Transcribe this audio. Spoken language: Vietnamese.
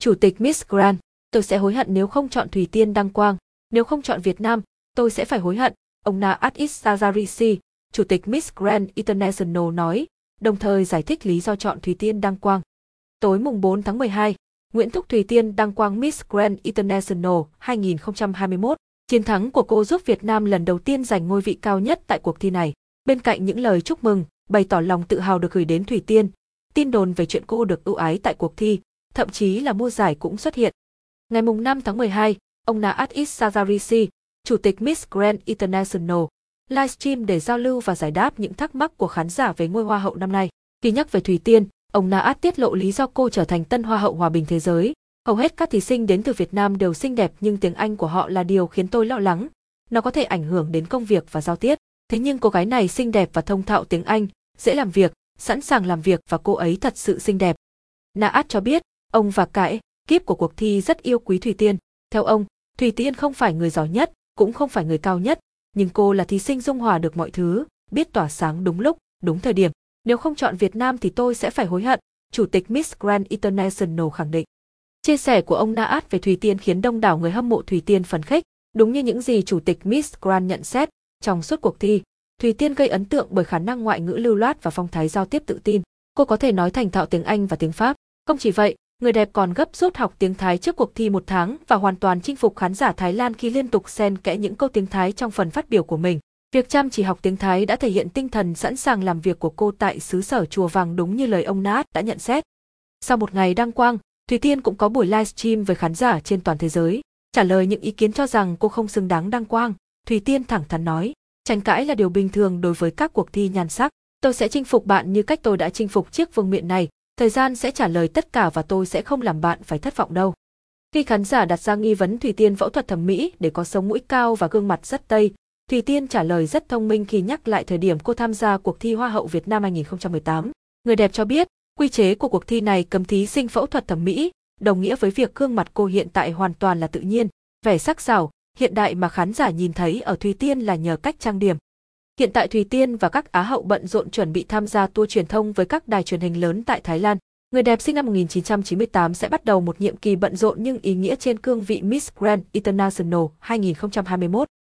Chủ tịch Miss Grand, tôi sẽ hối hận nếu không chọn Thủy Tiên Đăng Quang, nếu không chọn Việt Nam, tôi sẽ phải hối hận, ông Naat Issazarisi, Chủ tịch Miss Grand International nói, đồng thời giải thích lý do chọn Thủy Tiên Đăng Quang. Tối mùng 4 tháng 12, Nguyễn Thúc Thủy Tiên đăng quang Miss Grand International 2021. Chiến thắng của cô giúp Việt Nam lần đầu tiên giành ngôi vị cao nhất tại cuộc thi này. Bên cạnh những lời chúc mừng, bày tỏ lòng tự hào được gửi đến Thủy Tiên, tin đồn về chuyện cô được ưu ái tại cuộc thi, thậm chí là mua giải cũng xuất hiện. Ngày mùng 5 tháng 12, ông Naat Issazarisi, Chủ tịch Miss Grand International, livestream để giao lưu và giải đáp những thắc mắc của khán giả về ngôi Hoa hậu năm nay. Khi nhắc về Thủy Tiên, ông Naat tiết lộ lý do cô trở thành tân Hoa hậu Hòa bình Thế giới. Hầu hết các thí sinh đến từ Việt Nam đều xinh đẹp nhưng tiếng Anh của họ là điều khiến tôi lo lắng. Nó có thể ảnh hưởng đến công việc và giao tiếp. Thế nhưng cô gái này xinh đẹp và thông thạo tiếng Anh, dễ làm việc, sẵn sàng làm việc và cô ấy thật sự xinh đẹp. Naat cho biết, ông và cãi, kiếp của cuộc thi rất yêu quý Thủy Tiên. Theo ông, Thủy Tiên không phải người giỏi nhất, cũng không phải người cao nhất, nhưng cô là thí sinh dung hòa được mọi thứ, biết tỏa sáng đúng lúc, đúng thời điểm. Nếu không chọn Việt Nam thì tôi sẽ phải hối hận, Chủ tịch Miss Grand International khẳng định. Chia sẻ của ông Naat về thủy Tiên khiến đông đảo người hâm mộ thủy Tiên phấn khích, đúng như những gì Chủ tịch Miss Grand nhận xét. Trong suốt cuộc thi, thủy Tiên gây ấn tượng bởi khả năng ngoại ngữ lưu loát và phong thái giao tiếp tự tin. Cô có thể nói thành thạo tiếng Anh và tiếng Pháp. Không chỉ vậy, người đẹp còn gấp rút học tiếng Thái trước cuộc thi một tháng và hoàn toàn chinh phục khán giả Thái Lan khi liên tục xen kẽ những câu tiếng Thái trong phần phát biểu của mình. Việc chăm chỉ học tiếng Thái đã thể hiện tinh thần sẵn sàng làm việc của cô tại xứ sở Chùa Vàng đúng như lời ông Nát đã nhận xét. Sau một ngày đăng quang, Thùy Tiên cũng có buổi livestream với khán giả trên toàn thế giới. Trả lời những ý kiến cho rằng cô không xứng đáng đăng quang, Thùy Tiên thẳng thắn nói, tranh cãi là điều bình thường đối với các cuộc thi nhan sắc. Tôi sẽ chinh phục bạn như cách tôi đã chinh phục chiếc vương miện này, thời gian sẽ trả lời tất cả và tôi sẽ không làm bạn phải thất vọng đâu. Khi khán giả đặt ra nghi vấn Thùy Tiên phẫu thuật thẩm mỹ để có sống mũi cao và gương mặt rất tây, Thùy Tiên trả lời rất thông minh khi nhắc lại thời điểm cô tham gia cuộc thi Hoa hậu Việt Nam 2018. Người đẹp cho biết, quy chế của cuộc thi này cấm thí sinh phẫu thuật thẩm mỹ, đồng nghĩa với việc gương mặt cô hiện tại hoàn toàn là tự nhiên, vẻ sắc sảo, hiện đại mà khán giả nhìn thấy ở Thùy Tiên là nhờ cách trang điểm. Hiện tại Thùy Tiên và các Á hậu bận rộn chuẩn bị tham gia tour truyền thông với các đài truyền hình lớn tại Thái Lan. Người đẹp sinh năm 1998 sẽ bắt đầu một nhiệm kỳ bận rộn nhưng ý nghĩa trên cương vị Miss Grand International 2021.